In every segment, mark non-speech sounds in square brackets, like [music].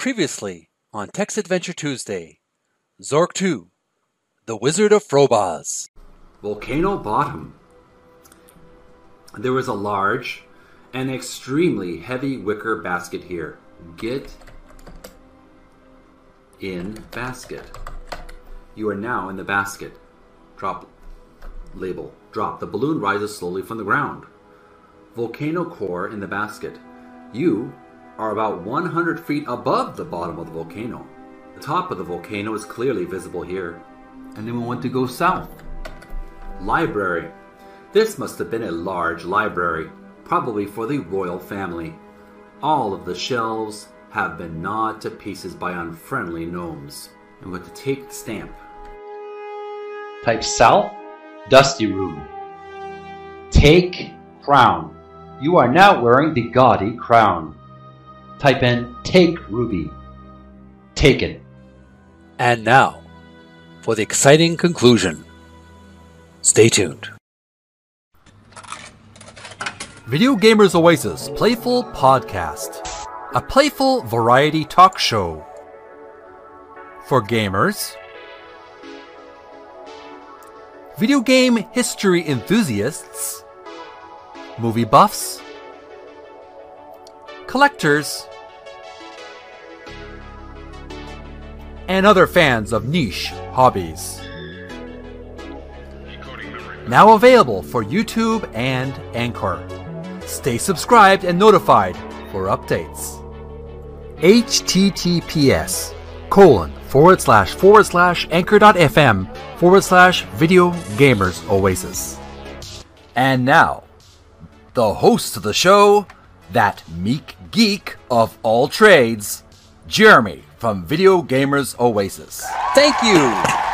Previously on Text Adventure Tuesday, Zork 2, The Wizard of Frobozz. Volcano Bottom. There was a large and extremely heavy wicker basket here. Get in basket. You are now in the basket. Drop label. Drop. The balloon rises slowly from the ground. Volcano core in the basket. You are about 100 feet above the bottom of the volcano. The top of the volcano is clearly visible here. And then we want to go south. Library. This must have been a large library, probably for the royal family. All of the shelves have been gnawed to pieces by unfriendly gnomes. I'm going to take the stamp. Type south, dusty room. Take crown. You are now wearing the gaudy crown. Type in take ruby. Taken. And now, for the exciting conclusion. Stay tuned. Video Gamers Oasis Playful Podcast. A playful variety talk show. For gamers, video game history enthusiasts, movie buffs, collectors, and other fans of niche hobbies. Now available for YouTube and Anchor. Stay subscribed and notified for updates. https colon forward slash forward slash anchor.fm forward slash video gamers oasis. And now, the host of the show, that meek geek of all trades, Jeremy from Video Gamers Oasis. Thank you,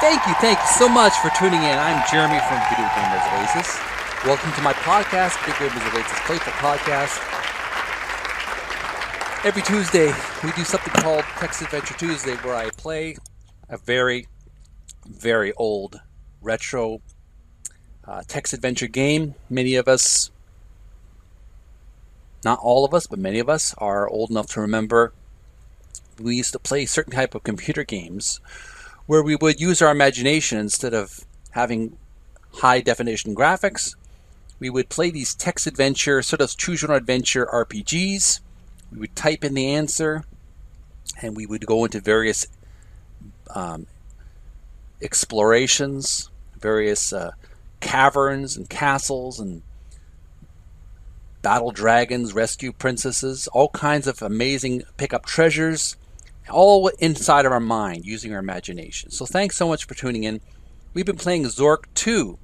thank you, thank you so much for tuning in. I'm Jeremy from Video Gamers Oasis. Welcome to my podcast, Video Gamers Oasis Playful Podcast. Every Tuesday, we do something called Text Adventure Tuesday, where I play a very, very old retro uh, text adventure game. Many of us, not all of us, but many of us are old enough to remember we used to play certain type of computer games where we would use our imagination instead of having high definition graphics. We would play these text adventure, sort of choose your own adventure RPGs. We would type in the answer, and we would go into various um, explorations, various uh, caverns and castles, and battle dragons, rescue princesses, all kinds of amazing pick up treasures, all inside of our mind using our imagination. So thanks so much for tuning in. We've been playing Zork 2,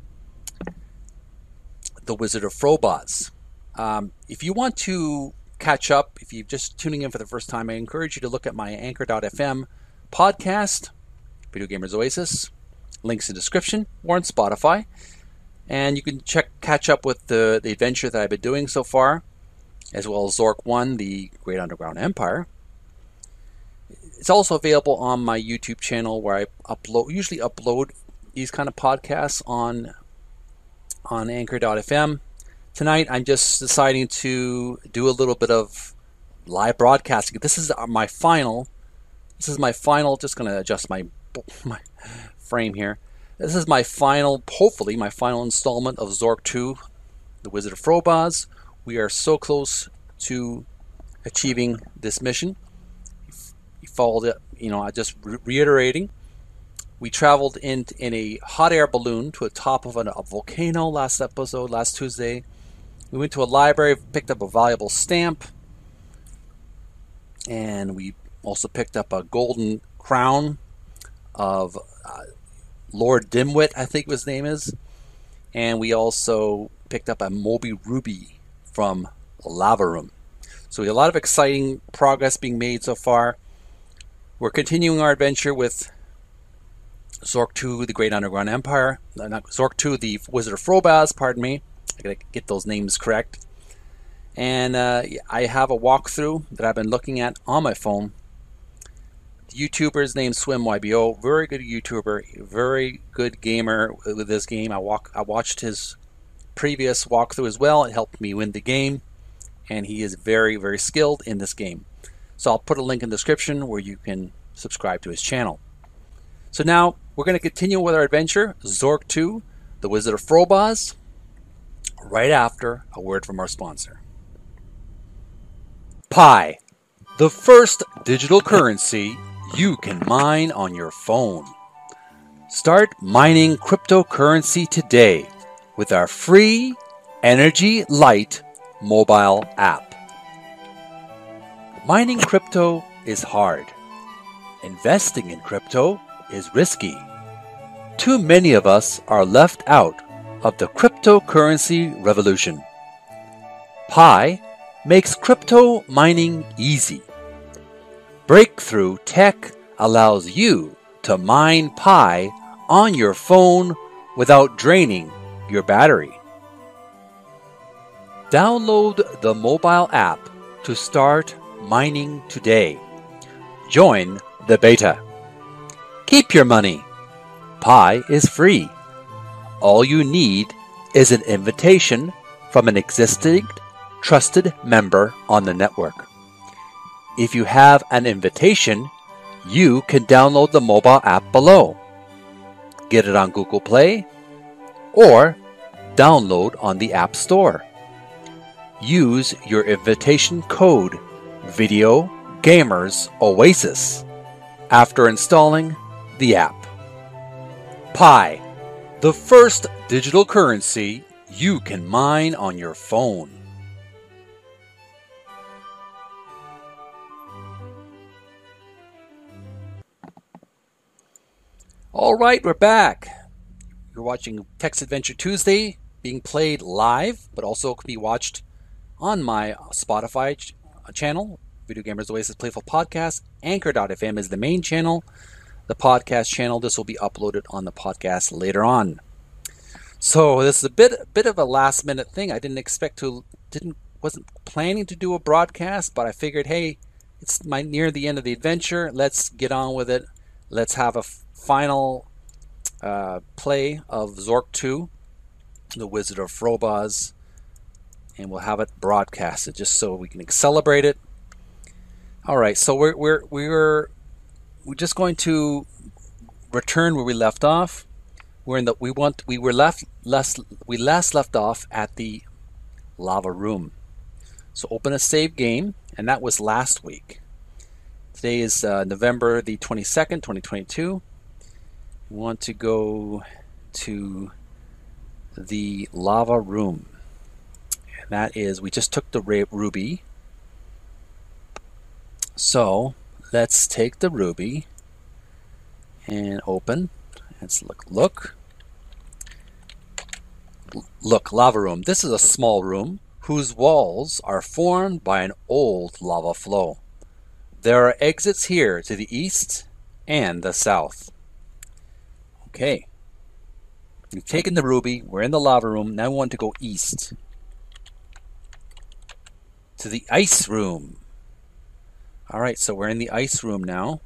The Wizard of Frobozz. Um, if you want to catch up, if you're just tuning in for the first time, I encourage you to look at my anchor.fm podcast, Video Gamers Oasis, links in the description, or on Spotify. And you can check catch up with the, the adventure that I've been doing so far, as well as Zork 1, the Great Underground Empire. It's also available on my YouTube channel where I upload usually upload these kind of podcasts on on anchor.fm. Tonight I'm just deciding to do a little bit of live broadcasting. This is my final this is my final just going to adjust my [laughs] my frame here. This is my final hopefully my final installment of Zork 2 The Wizard of Frobozz. We are so close to achieving this mission followed it. You know, I just re- reiterating. We traveled in in a hot air balloon to the top of an, a volcano last episode, last Tuesday. We went to a library, picked up a valuable stamp, and we also picked up a golden crown of uh, Lord Dimwit, I think his name is, and we also picked up a Moby Ruby from Lava Room. So a lot of exciting progress being made so far. We're continuing our adventure with Zork 2, the Great Underground Empire. Uh, not Zork 2, the Wizard of Frobozz, pardon me. I gotta get those names correct. And uh, I have a walkthrough that I've been looking at on my phone. The YouTuber's name SwimYBO, very good YouTuber, very good gamer with this game. I walk, I watched his previous walkthrough as well. It helped me win the game, and he is very, very skilled in this game. So I'll put a link in the description where you can subscribe to his channel. So now we're going to continue with our adventure, Zork 2, The Wizard of Frobozz, right after a word from our sponsor. Pi, the first digital currency you can mine on your phone. Start mining cryptocurrency today with our free Energy Light mobile app. Mining crypto is hard. Investing in crypto is risky. Too many of us are left out of the cryptocurrency revolution. Pi makes crypto mining easy. Breakthrough Tech allows you to mine Pi on your phone without draining your battery. Download the mobile app to start mining today. Join the beta. Keep your money. Pi is free. All you need is an invitation from an existing trusted member on the network. If you have an invitation, you can download the mobile app below. Get it on Google Play or download on the App Store. Use your invitation code Video Gamers Oasis after installing the app. Pi, the first digital currency you can mine on your phone. All right, we're back. You're watching Text Adventure Tuesday being played live, but also can be watched on my Spotify channel, Video Gamers Oasis Playful Podcast. Anchor.fm is the main channel, the podcast channel. This will be uploaded on the podcast later on. So this is a bit bit of a last minute thing. I didn't expect to didn't wasn't planning to do a broadcast, but I figured, hey, it's my near the end of the adventure. Let's get on with it. Let's have a final uh, play of Zork 2, The Wizard of Frobozz, and we'll have it broadcasted just so we can celebrate it. All right, so we're we're we're we're just going to return where we left off. We're in the we want we were left less we last left off at the lava room. So open a save game, and that was last week. Today is uh, November the 22nd, 2022. We want to go to the lava room. That is, we just took the ruby. So let's take the ruby and open. Let's look. Look. Look, lava room. This is a small room whose walls are formed by an old lava flow. There are exits here to the east and the south. Okay. We've taken the ruby. We're in the lava room. Now we want to go east. To the ice room. Alright, so we're in the ice room now.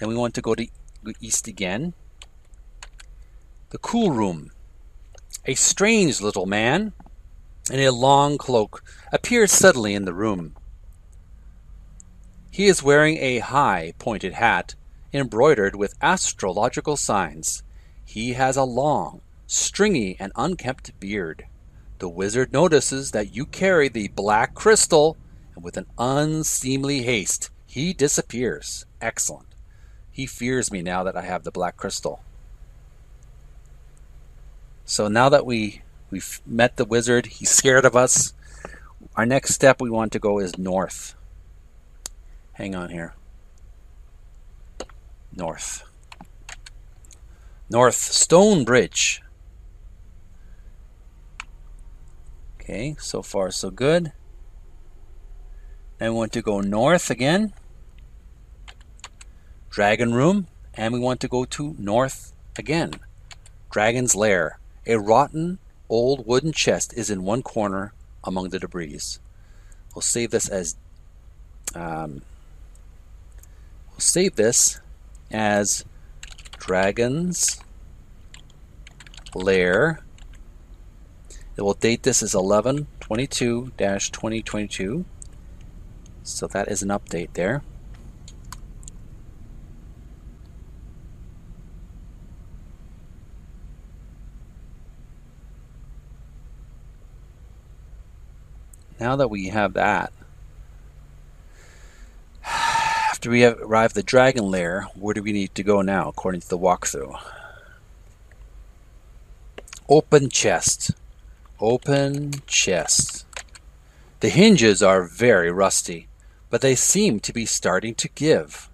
Then we want to go to east again. The cool room. A strange little man in a long cloak appears suddenly in the room. He is wearing a high pointed hat embroidered with astrological signs. He has a long, stringy, and unkempt beard. The wizard notices that you carry the black crystal, and with an unseemly haste, he disappears. Excellent. He fears me now that I have the black crystal. So now that we we've met the wizard, he's [laughs] scared of us. Our next step we want to go is north. Hang on here. North. North Stone Bridge. Okay, so far so good. Then we want to go north again. Dragon Room. And we want to go to north again. Dragon's Lair. A rotten old wooden chest is in one corner among the debris. We'll save this as um, we'll save this as Dragon's Lair. It will date this as 11 22 2022. So that is an update there. Now that we have that, [sighs] after we have arrived at the dragon lair, where do we need to go now according to the walkthrough? Open chest. Open chest. The hinges are very rusty, but they seem to be starting to give.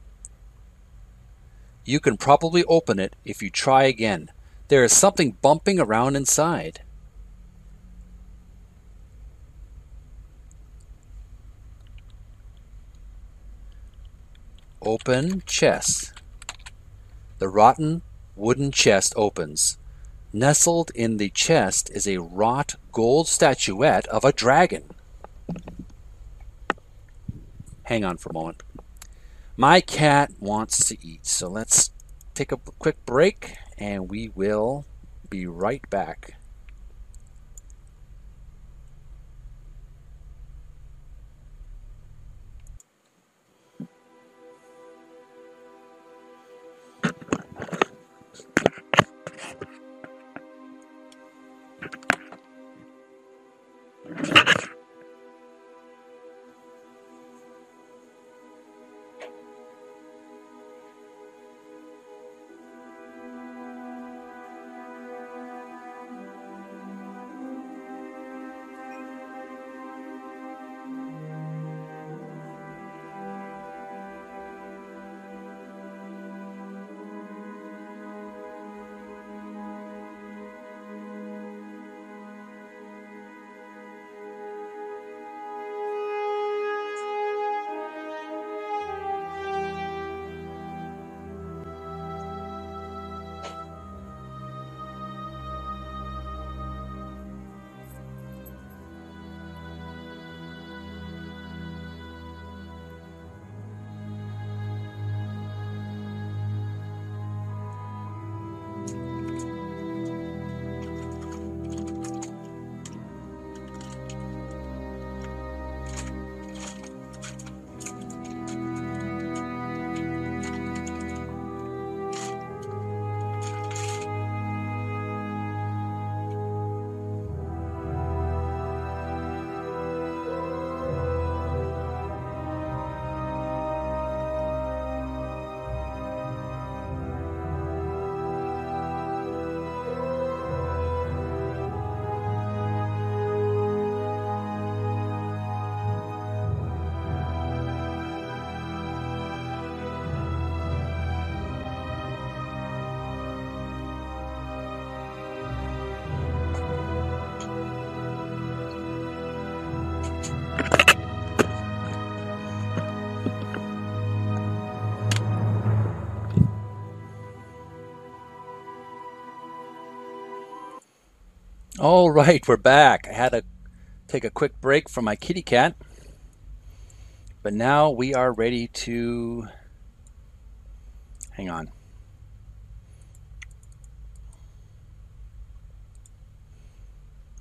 You can probably open it if you try again. There is something bumping around inside. Open chest. The rotten wooden chest opens. Nestled in the chest is a wrought gold statuette of a dragon. Hang on for a moment. My cat wants to eat, so let's take a quick break and we will be right back. All right, we're back. I had to take a quick break from my kitty cat, but now we are ready to. Hang on.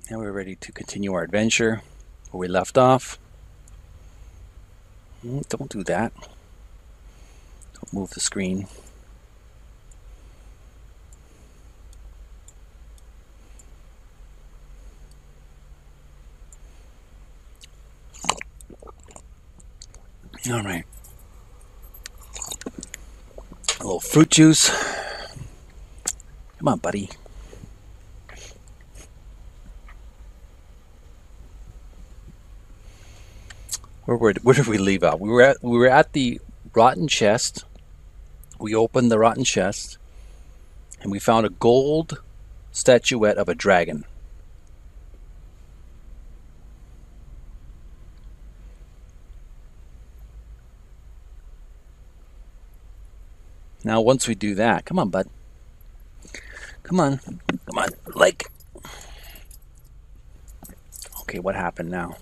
Now we're ready to continue our adventure where we left off. Mm, don't do that. Don't move the screen. All right. A little fruit juice. Come on, buddy. Where, where, where did we leave out? We were at we were at the rotten chest. We opened the rotten chest, and we found a gold statuette of a dragon. Now, once we do that, come on, bud. Come on. Come on. Like. Okay, what happened now?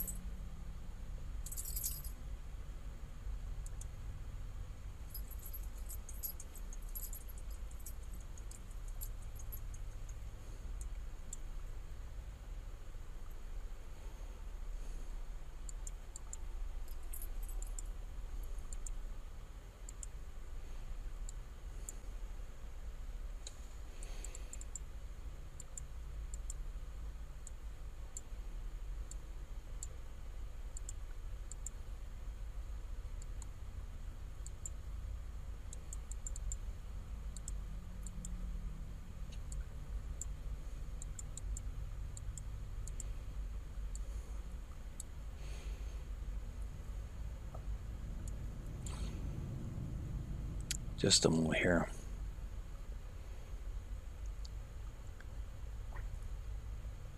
Just a moment here.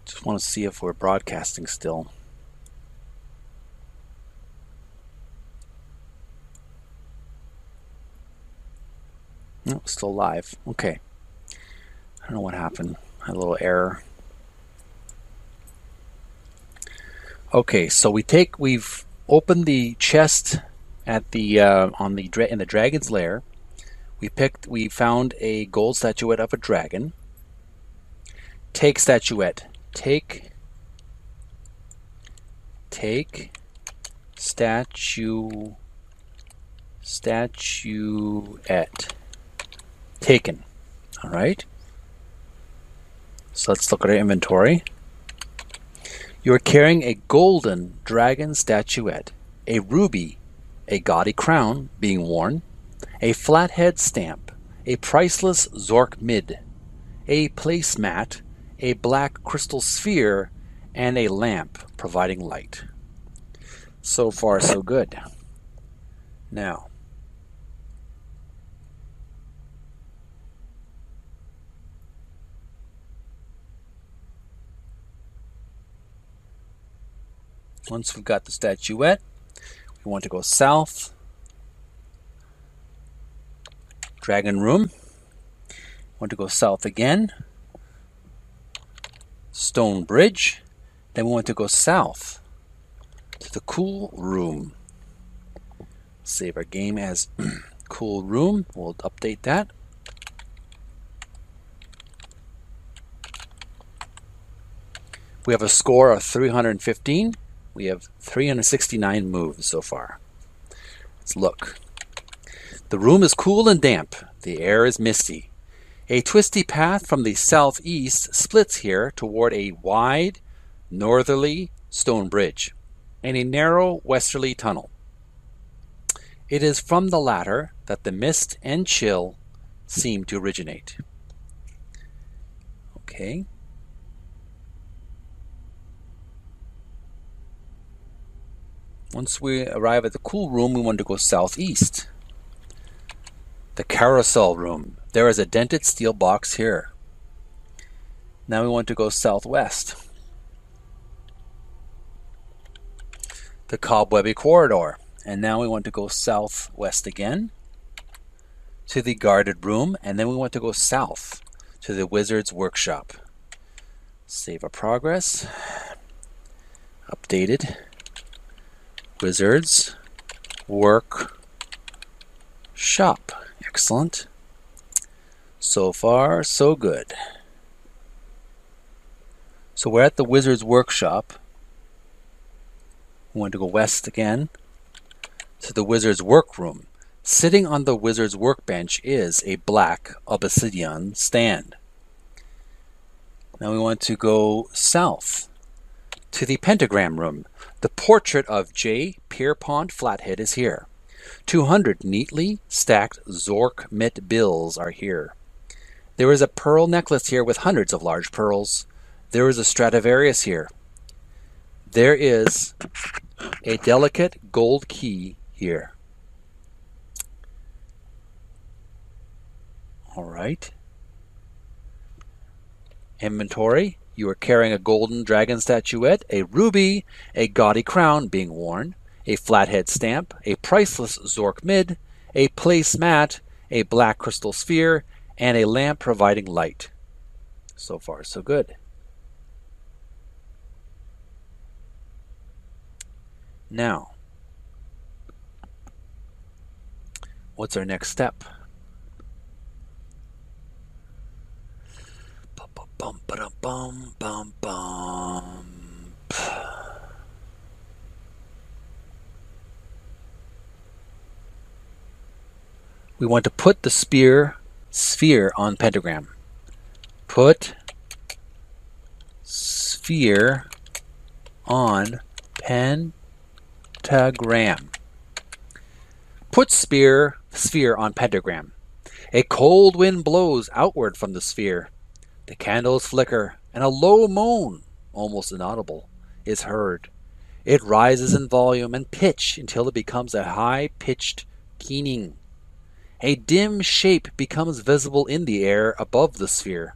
Just want to see if we're broadcasting still. No, still live. Okay. I don't know what happened. A little error. Okay, so we take we've opened the chest at the uh, on the in the dragon's lair. We picked we found a gold statuette of a dragon. Take statuette. Take take statue statuette taken. All right. So let's look at our inventory. You are carrying a golden dragon statuette, a ruby, a gaudy crown being worn, a flathead stamp, a priceless Zorkmid, a placemat, a black crystal sphere, and a lamp providing light. So far, so good. Now, Once we've got the statuette, we want to go south. Dragon Room. Want to go south again. Stone Bridge. Then we want to go south to the Cool Room. Save our game as [clears throat] Cool Room. We'll update that. We have a score of 315. We have 369 moves so far. Let's look. The room is cool and damp. The air is misty. A twisty path from the southeast splits here toward a wide, northerly stone bridge and a narrow westerly tunnel. It is from the latter that the mist and chill seem to originate. Okay. Once we arrive at the cool room, we want to go southeast. The carousel room. There is a dented steel box here. Now we want to go southwest. The cobwebby corridor. And now we want to go southwest again to the guarded room. And then we want to go south to the wizard's workshop. Save our progress. Updated. Wizards work shop. Excellent. So far, so good. So we're at the Wizard's Workshop. We want to go west again to the Wizard's Workroom. Sitting on the Wizard's workbench is a black obsidian stand. Now we want to go south to the Pentagram Room. The portrait of J. Pierpont Flathead is here. 200 neatly stacked Zorkmid bills are here. There is a pearl necklace here with hundreds of large pearls. There is a Stradivarius here. There is a delicate gold key here. All right. Inventory. You are carrying a golden dragon statuette, a ruby, a gaudy crown being worn, a flathead stamp, a priceless Zorkmid, a place mat, a black crystal sphere, and a lamp providing light. So far, so good. Now, what's our next step? Bum bum bum bum. We want to put the spear sphere on pentagram. Put sphere on pentagram. Put spear sphere on pentagram. A cold wind blows outward from the sphere. The candles flicker, and a low moan, almost inaudible, is heard. It rises in volume and pitch until it becomes a high pitched keening. A dim shape becomes visible in the air above the sphere.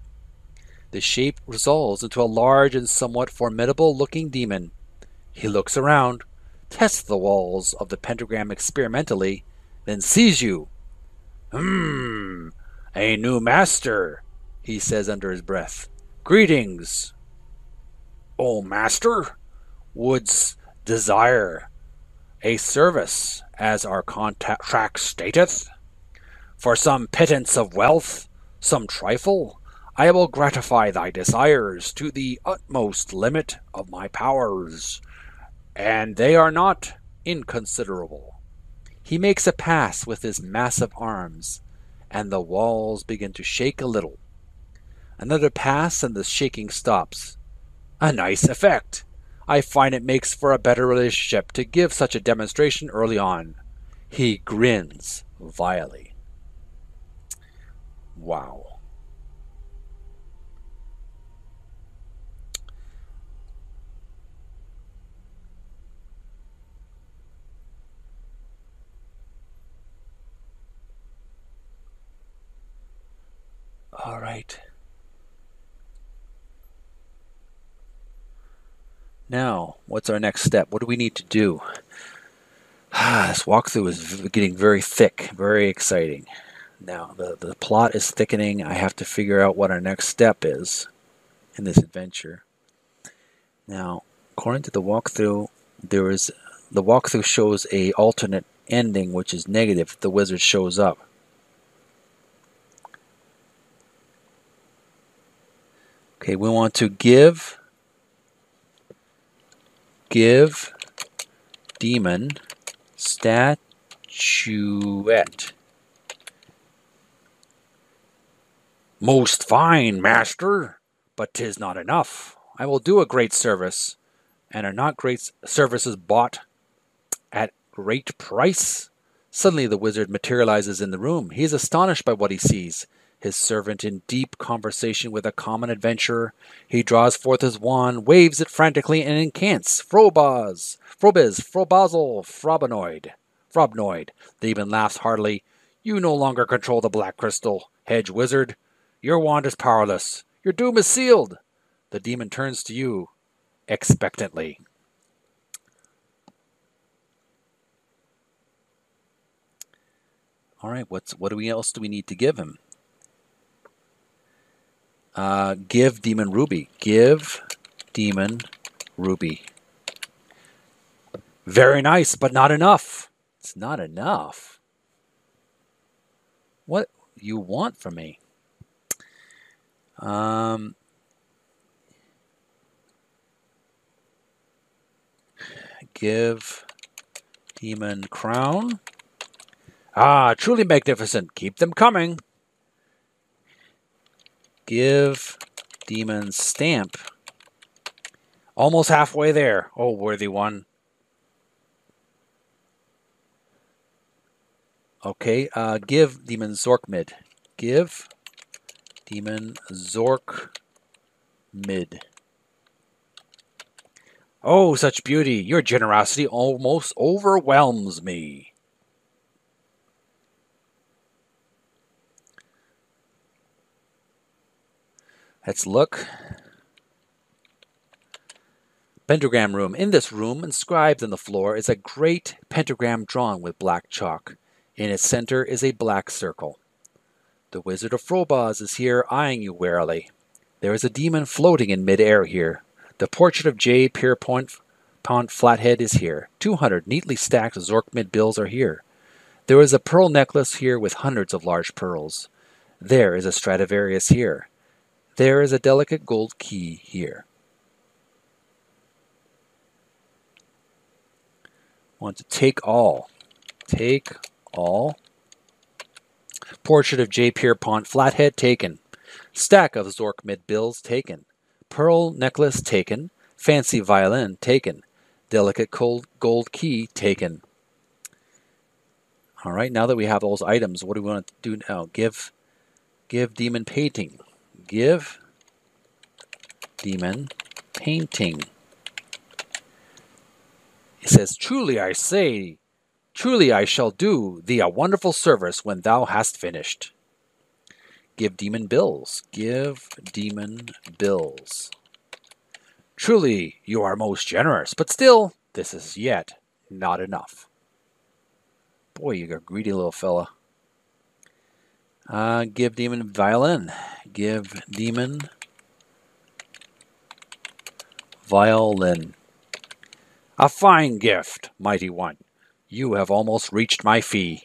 The shape resolves into a large and somewhat formidable looking demon. He looks around, tests the walls of the pentagram experimentally, then sees you. Hmm, a new master, he says under his breath. Greetings. O master, wouldst desire a service, as our contract stateth? For some pittance of wealth, some trifle, I will gratify thy desires to the utmost limit of my powers, and they are not inconsiderable. He makes a pass with his massive arms, and the walls begin to shake a little. Another pass, and the shaking stops. A nice effect! I find it makes for a better relationship to give such a demonstration early on. He grins vilely. Wow. All right. Now, what's our next step? What do we need to do? [sighs] this walkthrough is getting very thick, very exciting. Now, the, the plot is thickening. I have to figure out what our next step is in this adventure. Now, according to the walkthrough, there is the walkthrough shows a alternate ending which is negative the wizard shows up. Okay, we want to give give demon statuette. Most fine, master, but 'tis not enough. I will do a great service, and are not great services bought at great price? Suddenly the wizard materializes in the room. He is astonished by what he sees his servant in deep conversation with a common adventurer. He draws forth his wand, waves it frantically, and incants. Frobaz, Frobiz, Frobazel, Frobanoid, Frobnoid. The demon laughs heartily. You no longer control the black crystal, hedge wizard. Your wand is powerless. Your doom is sealed. The demon turns to you expectantly. All right, what's what do we else do we need to give him? Uh, give Demon Ruby. Give Demon Ruby. Very nice, but not enough. It's not enough. What you want from me? Um, give Demon Crown. Ah, truly magnificent. Keep them coming. Give demon stamp. Almost halfway there. Oh, worthy one. Okay, uh, give demon Zorkmid. Give demon Zork mid. Oh, such beauty! Your generosity almost overwhelms me. Let's look. Pentagram room. In this room, inscribed on the floor, is a great pentagram drawn with black chalk. In its center is a black circle. The Wizard of Frobozz is here, eyeing you warily. There is a demon floating in midair here. The portrait of J. Pierpont Pont Flathead is here. Two hundred neatly stacked Zorkmid bills are here. There is a pearl necklace here with hundreds of large pearls. There is a Stradivarius here. There is a delicate gold key here. Want to take all. Take all. Portrait of J. Pierpont Flathead taken. Stack of Zorkmid bills taken. Pearl necklace taken. Fancy violin taken. Delicate gold, gold key taken. All right, now that we have those items, what do we want to do now? Give, give demon painting give demon painting. It says, Truly I say, Truly I shall do thee a wonderful service when thou hast finished. Give demon bills. Give demon bills. Truly you are most generous, but still, this is yet not enough. Boy, you're a greedy little fella. Uh, give demon violin. Give demon violin. A fine gift, mighty one. You have almost reached my fee.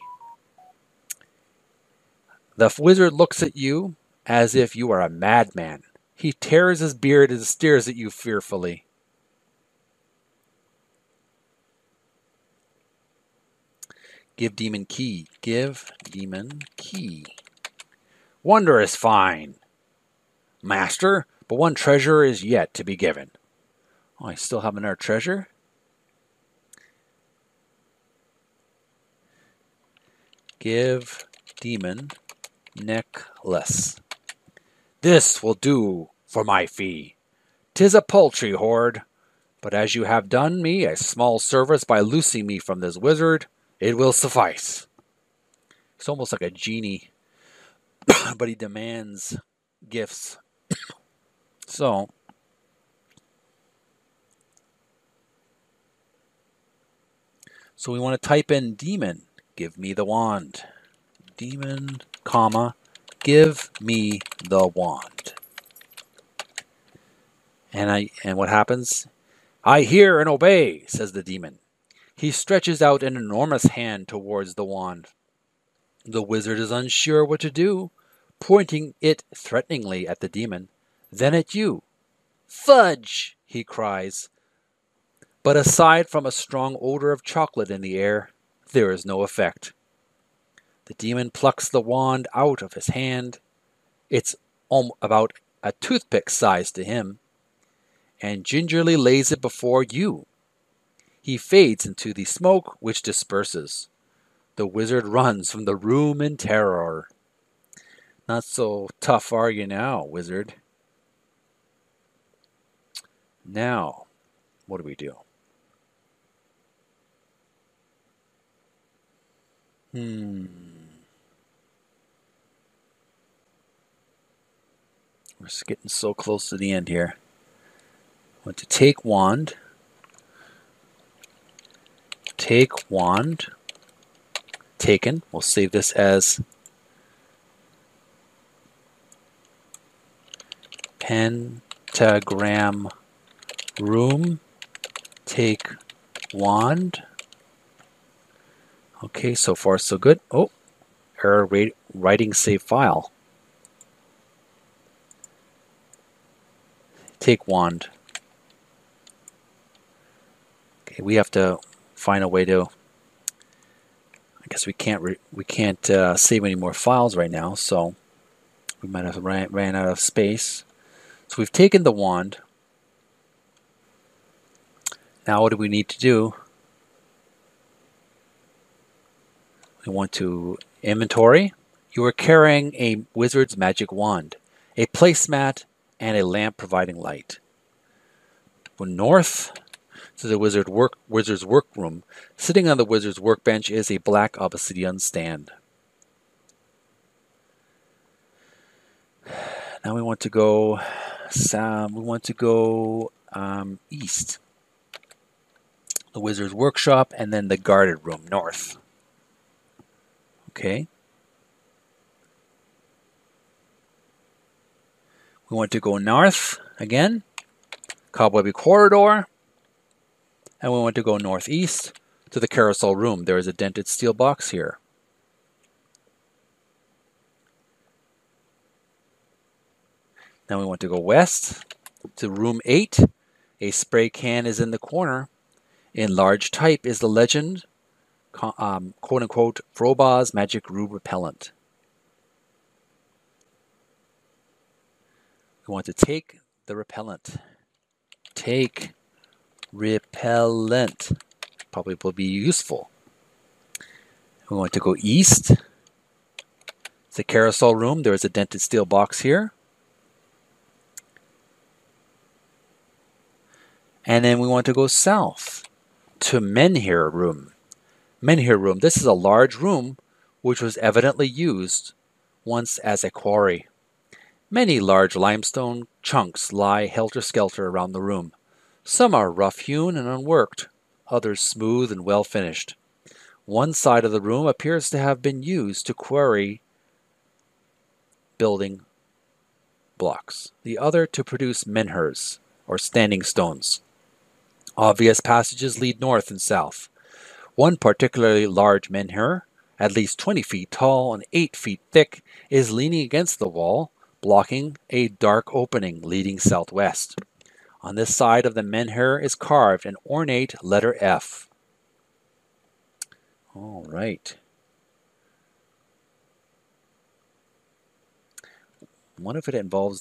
The wizard looks at you as if you are a madman. He tears his beard and stares at you fearfully. Give demon key. Give demon key. Wondrous fine. Master, but one treasure is yet to be given. Oh, I still have another treasure? Give demon necklace. This will do for my fee. Tis a paltry hoard, but as you have done me a small service by loosing me from this wizard, it will suffice. It's almost like a genie, [coughs] but he demands gifts. [coughs] so, so we want to type in demon. Give me the wand. Demon, comma, give me the wand. And I and what happens? I hear and obey, says the demon. He stretches out an enormous hand towards the wand. The wizard is unsure what to do, pointing it threateningly at the demon, then at you. Fudge! he cries. But aside from a strong odor of chocolate in the air, there is no effect. The demon plucks the wand out of his hand. It's about a toothpick size to him, and gingerly lays it before you. He fades into the smoke, which disperses. The wizard runs from the room in terror. Not so tough are you now, wizard? Now, what do we do? Hmm. We're getting so close to the end here. Want to take wand. Take wand. Taken. We'll save this as pentagram room. Take wand. Okay, so far so good. Oh, error writing save file. Take wand. Okay, we have to find a way to. I guess we can't we can't uh, save any more files right now, so we might have ran, ran out of space. So we've taken the wand. Now what do we need to do? We want to inventory. You are carrying a wizard's magic wand, a placemat, and a lamp providing light. Go north to the wizard work, wizard's workroom. Sitting on the wizard's workbench is a black obsidian stand. Now we want to go. Um, we want to go um, east. The wizard's workshop, and then the guarded room north. Okay. We want to go north again, cobwebby corridor, and we want to go northeast to the carousel room. There is a dented steel box here. Now we want to go west to room 8. A spray can is in the corner. In large type is the legend um, quote unquote Frobozz's Magic Grue Repellent. We want to take the repellent. Take repellent. Probably will be useful. We want to go east. It's the carousel room. There is a dented steel box here. And then we want to go south to Menhir room. Menhir room. This is a large room which was evidently used once as a quarry. Many large limestone chunks lie helter skelter around the room. Some are rough hewn and unworked, others smooth and well finished. One side of the room appears to have been used to quarry building blocks, the other to produce menhirs, or standing stones. Obvious passages lead north and south. One particularly large menhir, at least 20 feet tall and 8 feet thick, is leaning against the wall, blocking a dark opening leading southwest. On this side of the menhir is carved an ornate letter F. All right. What if it involves